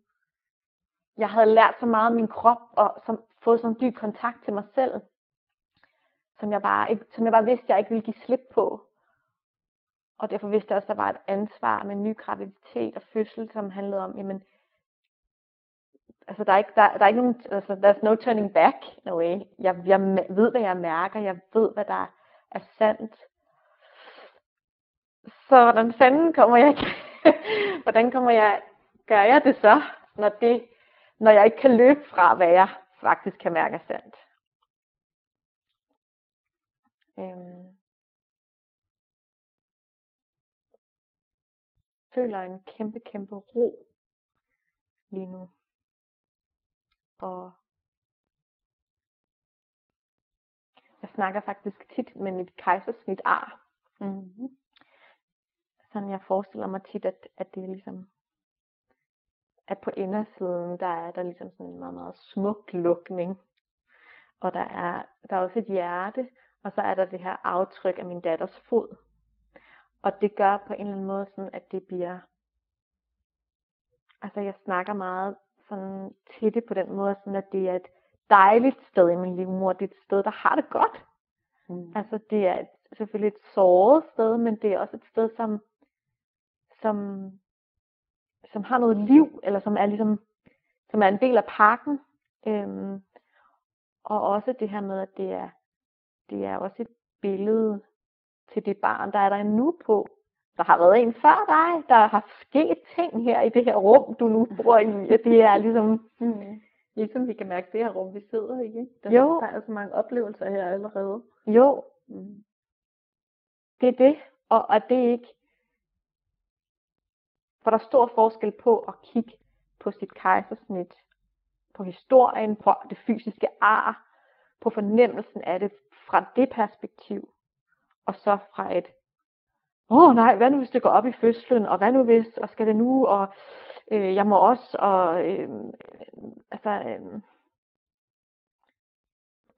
Speaker 2: jeg havde lært så meget om min krop, og som, fået sådan en dyb kontakt til mig selv, som jeg bare, ikke, som jeg bare vidste, jeg ikke ville give slip på. Og derfor vidste jeg også, at der var et ansvar med en ny graviditet og fødsel, som handlede om, jamen, altså der er ikke, der, der er ikke nogen, altså there's no turning back, no way. Jeg, jeg ved, hvad jeg mærker, jeg ved, hvad der er sandt. Så hvordan fanden kommer jeg, hvordan kommer jeg, gør jeg det så, når det når jeg ikke kan løbe fra, hvad jeg faktisk kan mærke er sandt. Øhm. Føler en kæmpe, kæmpe ro lige nu. Og jeg snakker faktisk tit med mit kejsersnit ar. Mm-hmm. Sådan jeg forestiller mig tit, at, at det er ligesom at på indersiden, der er der ligesom sådan en meget, meget smuk lukning. Og der er, der er også et hjerte, og så er der det her aftryk af min datters fod. Og det gør på en eller anden måde sådan, at det bliver, altså jeg snakker meget sådan til det på den måde, sådan at det er et dejligt sted i min livmor. Det er et sted, der har det godt. Mm. Altså det er et, selvfølgelig et såret sted, men det er også et sted, som, som som har noget liv, eller som er ligesom, som er en del af pakken. Øhm, og også det her med, at det er, det er også et billede til det barn, der er der nu på. Der har været en før dig, der har sket ting her i det her rum, du nu bor i. Det er ligesom...
Speaker 1: Mm. Ligesom vi kan mærke det her rum, vi sidder i. Der,
Speaker 2: jo.
Speaker 1: der er så mange oplevelser her allerede.
Speaker 2: Jo. Mm. Det er det. Og, og det er ikke for der er stor forskel på at kigge på sit kejsersnit, på historien, på det fysiske ar, på fornemmelsen af det fra det perspektiv, og så fra et, åh oh, nej, hvad nu hvis det går op i fødslen, og hvad nu hvis, og skal det nu, og øh, jeg må også, og øh, altså, øh,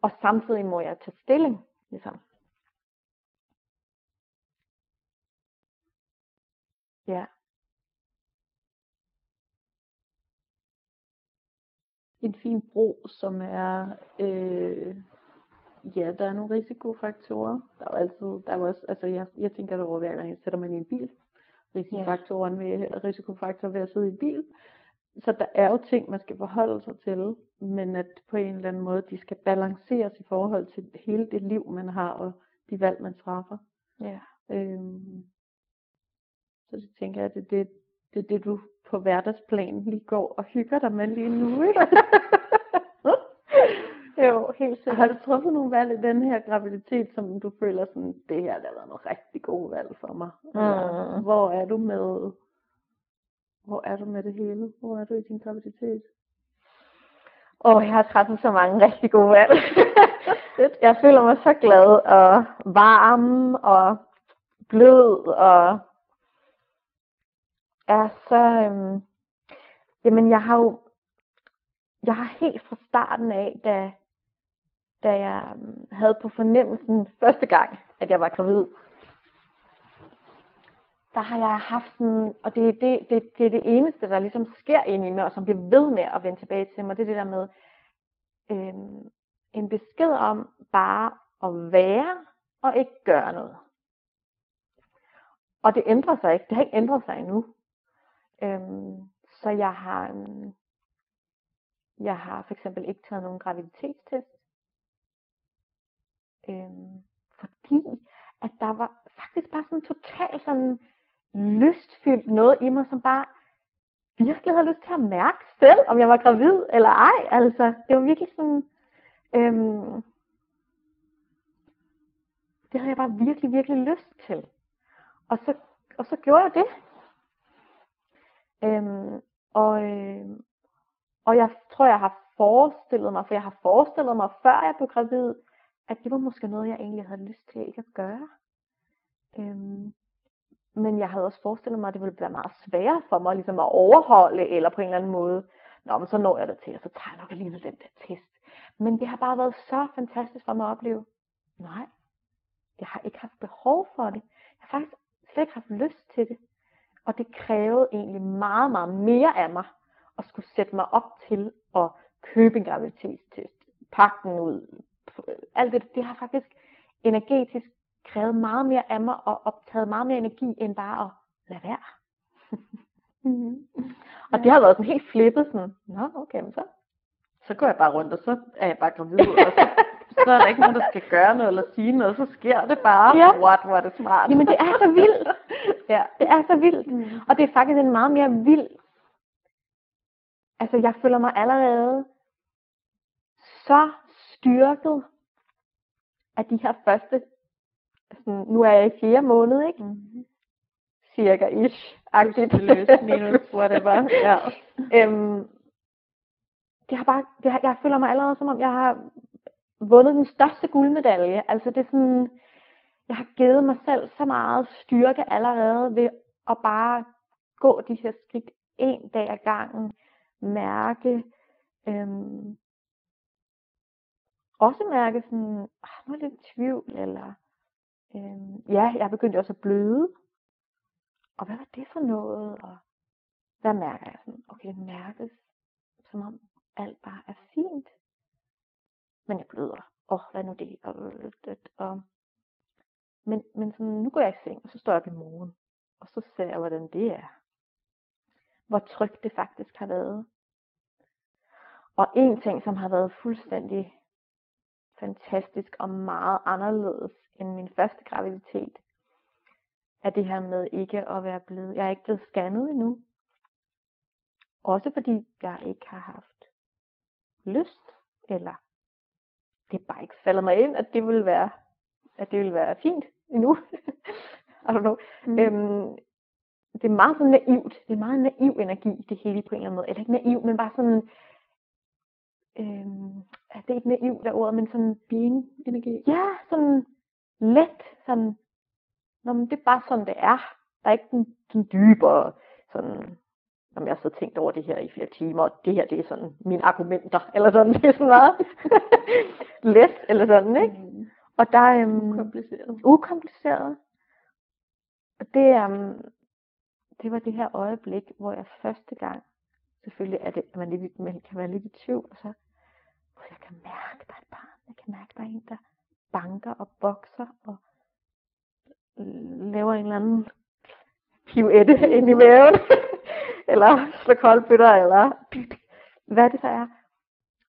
Speaker 2: og samtidig må jeg tage stilling, ligesom. Ja.
Speaker 1: En fin bro, som er, øh, ja, der er nogle risikofaktorer. Der er altid, der er også, altså jeg, jeg tænker det over hver gang jeg sætter mig i en bil. Risikofaktoren ved, risikofaktor ved at sidde i en bil. Så der er jo ting, man skal forholde sig til, men at på en eller anden måde, de skal balanceres i forhold til hele det liv, man har, og de valg, man træffer.
Speaker 2: Ja.
Speaker 1: Øhm, så det tænker jeg, at det, det, det er det, du på hverdagsplan lige går og hygger dig med lige nu, ikke?
Speaker 2: jo, helt sikkert.
Speaker 1: Har du truffet nogle valg i den her graviditet, som du føler sådan, det her der har været nogle rigtig gode valg for mig?
Speaker 2: Mm.
Speaker 1: hvor er du med, hvor er du med det hele? Hvor er du i din graviditet?
Speaker 2: Åh, oh, jeg har træffet så mange rigtig gode valg. jeg føler mig så glad og varm og blød og er så, øhm, jamen jeg har jo, jeg har helt fra starten af, da, da jeg øhm, havde på fornemmelsen første gang, at jeg var gravid, der har jeg haft sådan, og det er det, det, det, er det eneste, der ligesom sker ind i mig, og som bliver ved med at vende tilbage til mig, det er det der med øh, en besked om bare at være og ikke gøre noget. Og det ændrer sig ikke. Det har ikke ændret sig endnu. Øhm, så jeg har, øhm, jeg har for eksempel ikke taget nogen graviditetstest. Øhm, fordi at der var faktisk bare sådan totalt sådan lystfyldt noget i mig, som bare virkelig havde lyst til at mærke selv, om jeg var gravid eller ej. Altså, det var virkelig sådan, øhm, det havde jeg bare virkelig, virkelig lyst til. Og så, og så gjorde jeg det. Øhm, og, øh, og jeg tror, jeg har forestillet mig, for jeg har forestillet mig, før jeg blev gravid, at det var måske noget, jeg egentlig havde lyst til ikke at gøre. Øhm, men jeg havde også forestillet mig, at det ville være meget sværere for mig ligesom at overholde, eller på en eller anden måde, Nå, men så når jeg det til, og så tager jeg nok alligevel den der test. Men det har bare været så fantastisk for mig at opleve. Nej, jeg har ikke haft behov for det. Jeg har faktisk slet ikke haft lyst til det. Og det krævede egentlig meget, meget mere af mig at skulle sætte mig op til at købe en graviditetstest, pakke den ud. Alt det, det har faktisk energetisk krævet meget mere af mig og optaget meget mere energi end bare at lade være. mm-hmm. Og det har været sådan helt flippet sådan, nå okay, men så, så går jeg bare rundt, og så er jeg bare gravid, og så så er der ikke nogen, der skal gøre noget eller sige noget, så sker det bare. Ja. What, hvor er det smart. Jamen det er så vildt. ja. Det er så vildt. Mm. Og det er faktisk en meget mere vild. Altså jeg føler mig allerede så styrket af de her første, sådan, nu er jeg i fjerde måned, ikke? Mm. Cirka ish. Agtigt. minus, whatever. ja. Øhm, det har bare, det har, jeg føler mig allerede som om, jeg har vundet den største guldmedalje. Altså det er sådan, jeg har givet mig selv så meget styrke allerede ved at bare gå de her skridt en dag ad gangen, mærke, øhm, også mærke sådan, ah, nu er lidt tvivl, eller øhm, ja, jeg begyndte også at bløde. Og hvad var det for noget? Og hvad mærker jeg sådan? Okay, det mærkes, som om alt bare er fint men jeg bløder. Åh, oh, hvad nu det? Og, og, og, men, men sådan, nu går jeg i seng, og så står jeg op i morgen, og så ser jeg, hvordan det er. Hvor trygt det faktisk har været. Og en ting, som har været fuldstændig fantastisk og meget anderledes end min første graviditet, er det her med ikke at være blevet, jeg er ikke blevet scannet endnu. Også fordi jeg ikke har haft lyst eller det er bare ikke faldet mig ind, at det ville være, at det ville være fint endnu. I don't know. Mm. Øhm, det er meget sådan naivt. Det er meget naiv energi, det hele på en eller anden måde. Eller ikke naiv, men bare sådan, øhm, det er ikke naiv der ord, men sådan being energi. Ja, sådan let, sådan, Nå, men det er bare sådan, det er. Der er ikke den, den dybere, sådan, om jeg har så tænkt over det her i flere timer, og det her, det er sådan mine argumenter, eller sådan, det er sådan meget let, eller sådan, ikke? Mm. Og der er um, ukompliceret. ukompliceret. Og det, um, det var det her øjeblik, hvor jeg første gang, selvfølgelig er det, man, lidt, man kan være lidt i tvivl, og så, hvor jeg kan mærke, der er et barn, jeg kan mærke, der er en, der banker og bokser, og laver en eller anden pivette ind i maven eller slå koldbøtter, eller hvad det så er,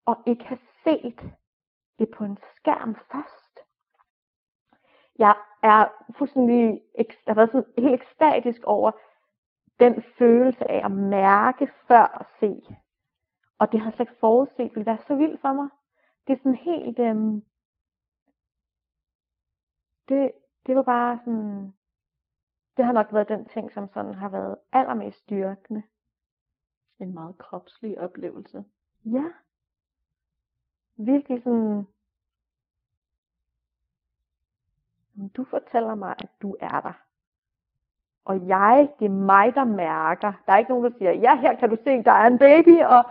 Speaker 2: og ikke have set det på en skærm først. Jeg er fuldstændig, jeg har været sådan helt ekstatisk over den følelse af at mærke før at se. Og det har jeg slet ikke forudset, ville være så vildt for mig. Det er sådan helt, øhm, det, det var bare sådan, det har nok været den ting, som sådan har været allermest styrkende.
Speaker 1: En meget kropslig oplevelse.
Speaker 2: Ja. Virkelig sådan, du fortæller mig, at du er der. Og jeg, det er mig, der mærker. Der er ikke nogen, der siger, ja, her kan du se, der er en baby, og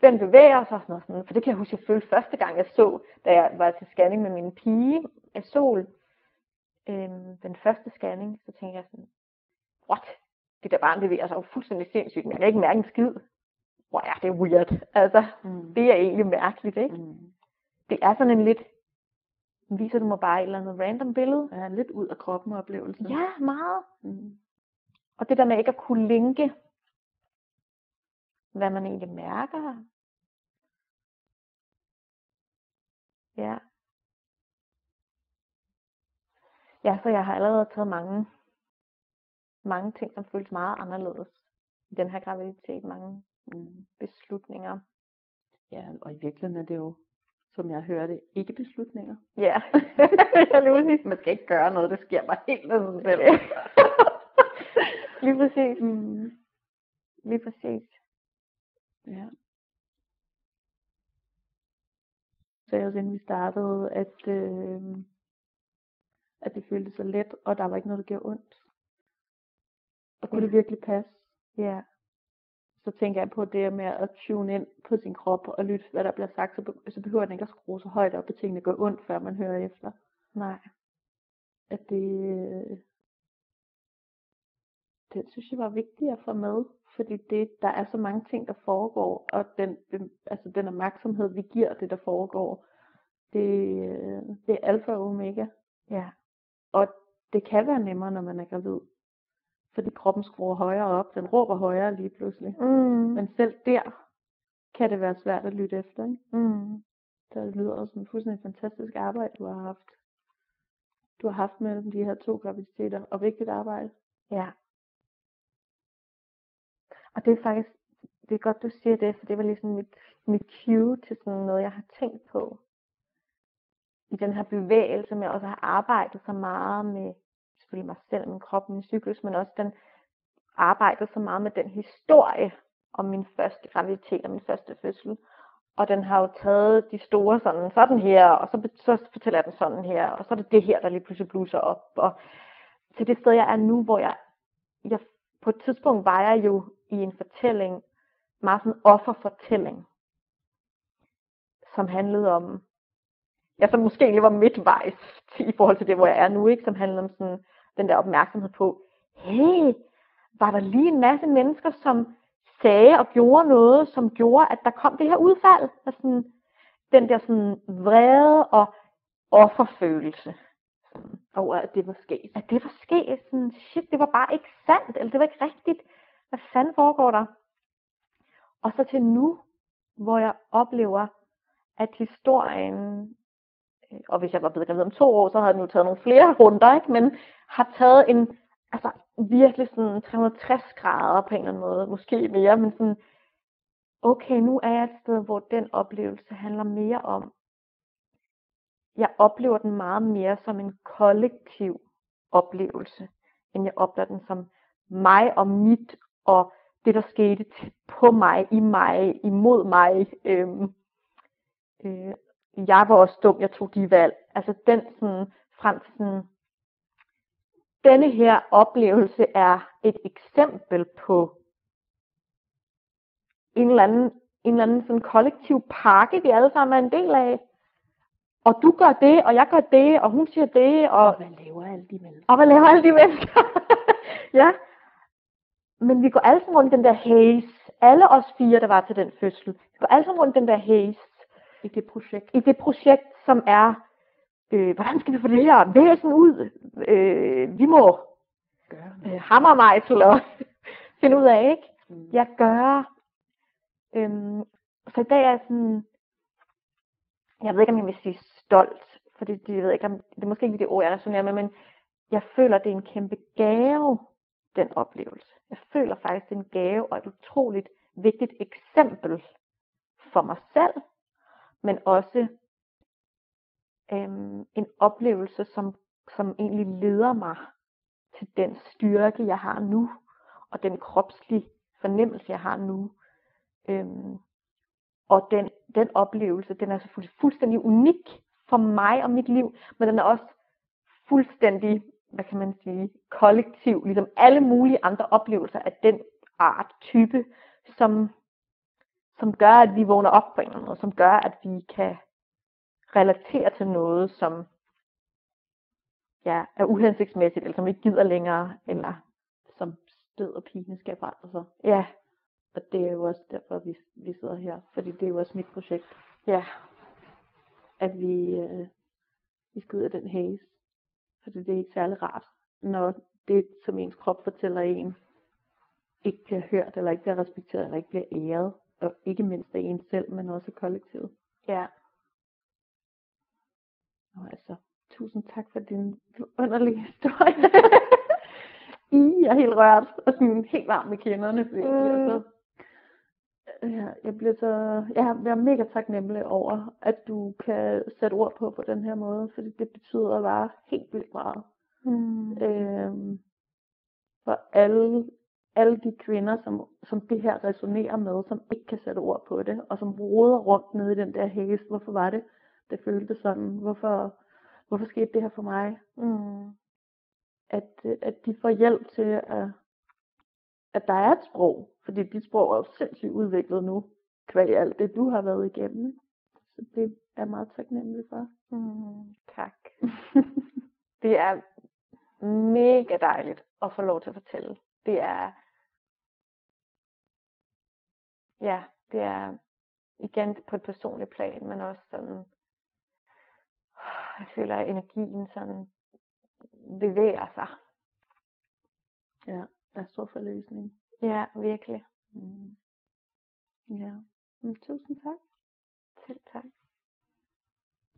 Speaker 2: den bevæger sig, sådan, sådan, for det kan jeg huske, jeg følte første gang, jeg så, da jeg var til scanning med min pige af sol, øhm, den første scanning, så tænkte jeg sådan, what? Det der barn bevæger sig jo fuldstændig sindssygt, men jeg kan ikke mærke en skid. Hvor er det weird. Altså,
Speaker 1: Mm.
Speaker 2: det er egentlig mærkeligt, ikke?
Speaker 1: Mm.
Speaker 2: Det er sådan en lidt, viser du mig bare et eller andet random billede?
Speaker 1: Ja, lidt ud af kroppen oplevelse.
Speaker 2: Ja, meget.
Speaker 1: Mm.
Speaker 2: Og det der med ikke at kunne linke, hvad man egentlig mærker. Ja. Ja, så jeg har allerede taget mange, mange ting, som føles meget anderledes i den her graviditet. Mange
Speaker 1: Mm.
Speaker 2: beslutninger.
Speaker 1: Ja, og i virkeligheden er det jo, som jeg hørte, ikke beslutninger.
Speaker 2: Ja, jeg sige.
Speaker 1: Man skal ikke gøre noget, det sker bare helt af sig selv.
Speaker 2: Lige præcis.
Speaker 1: mm.
Speaker 2: Lige præcis.
Speaker 1: Ja. Så sagde også, inden vi startede, at, øh, at det føltes så let, og der var ikke noget, der gjorde ondt. Og kunne det virkelig passe?
Speaker 2: Ja.
Speaker 1: Så tænker jeg på det med at tune ind på sin krop og lytte, hvad der bliver sagt, så, be- så behøver den ikke at skrue så højt op, at tingene gør ondt, før man hører efter.
Speaker 2: Nej.
Speaker 1: At det, øh, det synes jeg var vigtigt at få med, fordi det, der er så mange ting, der foregår, og den, den- altså den opmærksomhed, vi giver det, der foregår, det, øh, det er alfa og omega.
Speaker 2: Ja.
Speaker 1: Og det kan være nemmere, når man er gravid. Fordi kroppen skruer højere op, den råber højere lige pludselig.
Speaker 2: Mm.
Speaker 1: Men selv der kan det være svært at lytte efter. Ikke?
Speaker 2: Mm.
Speaker 1: Så det lyder som en fuldstændig fantastisk arbejde, du har haft. Du har haft mellem de her to graviditeter, og vigtigt arbejde.
Speaker 2: Ja. Og det er faktisk, det er godt, du siger det, for det var ligesom mit, mit cue til sådan noget, jeg har tænkt på. I den her bevægelse med også at have arbejdet så meget med selvfølgelig mig selv, min krop, min cyklus, men også den arbejdede så meget med den historie om min første graviditet og min første fødsel. Og den har jo taget de store sådan, sådan her, og så, så fortæller jeg den sådan her, og så er det det her, der lige pludselig bluser op. Og til det sted, jeg er nu, hvor jeg, jeg på et tidspunkt var jeg jo i en fortælling, meget sådan offerfortælling, som handlede om, ja, som måske lige var midtvejs i forhold til det, hvor jeg er nu, ikke? som handlede om sådan, den der opmærksomhed på, hey, var der lige en masse mennesker, som sagde og gjorde noget, som gjorde, at der kom det her udfald. Og sådan, den der sådan vrede og offerfølelse.
Speaker 1: Og at det var sket.
Speaker 2: At det var sket. Sådan, shit, det var bare ikke sandt. Eller det var ikke rigtigt. Hvad fanden foregår der? Og så til nu, hvor jeg oplever, at historien, og hvis jeg var blevet gravid om to år, så havde den jo taget nogle flere runder, ikke? men har taget en, altså virkelig sådan 360 grader på en eller anden måde, måske mere, men sådan, okay, nu er jeg et sted, hvor den oplevelse handler mere om, jeg oplever den meget mere som en kollektiv oplevelse, end jeg oplever den som mig og mit, og det, der skete på mig, i mig, imod mig. Øhm, øh, jeg var også dum, jeg tog de valg. Altså den sådan, frem til sådan, denne her oplevelse er et eksempel på en eller anden, en eller anden sådan kollektiv pakke, vi alle sammen er en del af. Og du gør det, og jeg gør det, og hun siger det, og,
Speaker 1: Og hvad laver alle de mennesker?
Speaker 2: og hvad laver alle de mennesker? ja. Men vi går alle sammen rundt den der haze. Alle os fire, der var til den fødsel. Vi går alle sammen rundt den der haze.
Speaker 1: I det projekt.
Speaker 2: I det projekt, som er, øh, hvordan skal vi få det her væsen ud? Øh, vi må øh, hammermejsel og finde ud af, ikke?
Speaker 1: Mm.
Speaker 2: jeg gør. Øhm, så i dag er jeg sådan, jeg ved ikke, om jeg vil sige stolt, for det, det, jeg ved ikke, om, det er måske ikke det ord, jeg resonerer med, men jeg føler, det er en kæmpe gave, den oplevelse. Jeg føler faktisk, det er en gave og et utroligt vigtigt eksempel for mig selv, men også øhm, en oplevelse, som, som egentlig leder mig til den styrke, jeg har nu, og den kropslige fornemmelse, jeg har nu. Øhm, og den, den oplevelse, den er selvfølgelig fuldstændig unik for mig og mit liv, men den er også fuldstændig, hvad kan man sige, kollektiv, ligesom alle mulige andre oplevelser af den art, type, som, som gør, at vi vågner op på en eller anden måde, som gør, at vi kan relatere til noget, som ja, er uhensigtsmæssigt, eller som ikke gider længere, eller
Speaker 1: Som død og pine skal forandre sig.
Speaker 2: ja,
Speaker 1: Og det er jo også derfor, vi, vi sidder her. Fordi det er jo også mit projekt,
Speaker 2: ja,
Speaker 1: at vi, øh, vi skal ud af den haze. Fordi det er ikke særlig rart, når det, som ens krop fortæller en, ikke bliver hørt, eller ikke bliver respekteret, eller ikke bliver æret. Og ikke mindst af en selv, men også af kollektivet.
Speaker 2: ja.
Speaker 1: Og altså, tusind tak for din underlige historie. I er helt rørt og sådan helt varm i kinderne. Fordi jeg bliver så, ja, jeg bliver så, jeg er mega taknemmelig over, at du kan sætte ord på på den her måde, fordi det betyder bare helt vildt meget.
Speaker 2: Mm.
Speaker 1: Øhm, for alle, alle de kvinder, som, som det her resonerer med, som ikke kan sætte ord på det, og som roder rundt nede i den der hæs. Hvorfor var det, det føltes sådan? Hvorfor, hvorfor skete det her for mig?
Speaker 2: Mm.
Speaker 1: At, at de får hjælp til, at, at der er et sprog. Fordi dit sprog er jo sindssygt udviklet nu, kvæg alt det, du har været igennem. Så det er jeg meget taknemmelig for.
Speaker 2: Mm. Tak. Det er mega dejligt at få lov til at fortælle. Det er, ja, det er igen på et personligt plan, men også sådan, jeg føler, at energien sådan bevæger sig.
Speaker 1: ja, der er stor forløsning.
Speaker 2: Ja, virkelig.
Speaker 1: Mm. Ja. Men tusind tak.
Speaker 2: Selv tak.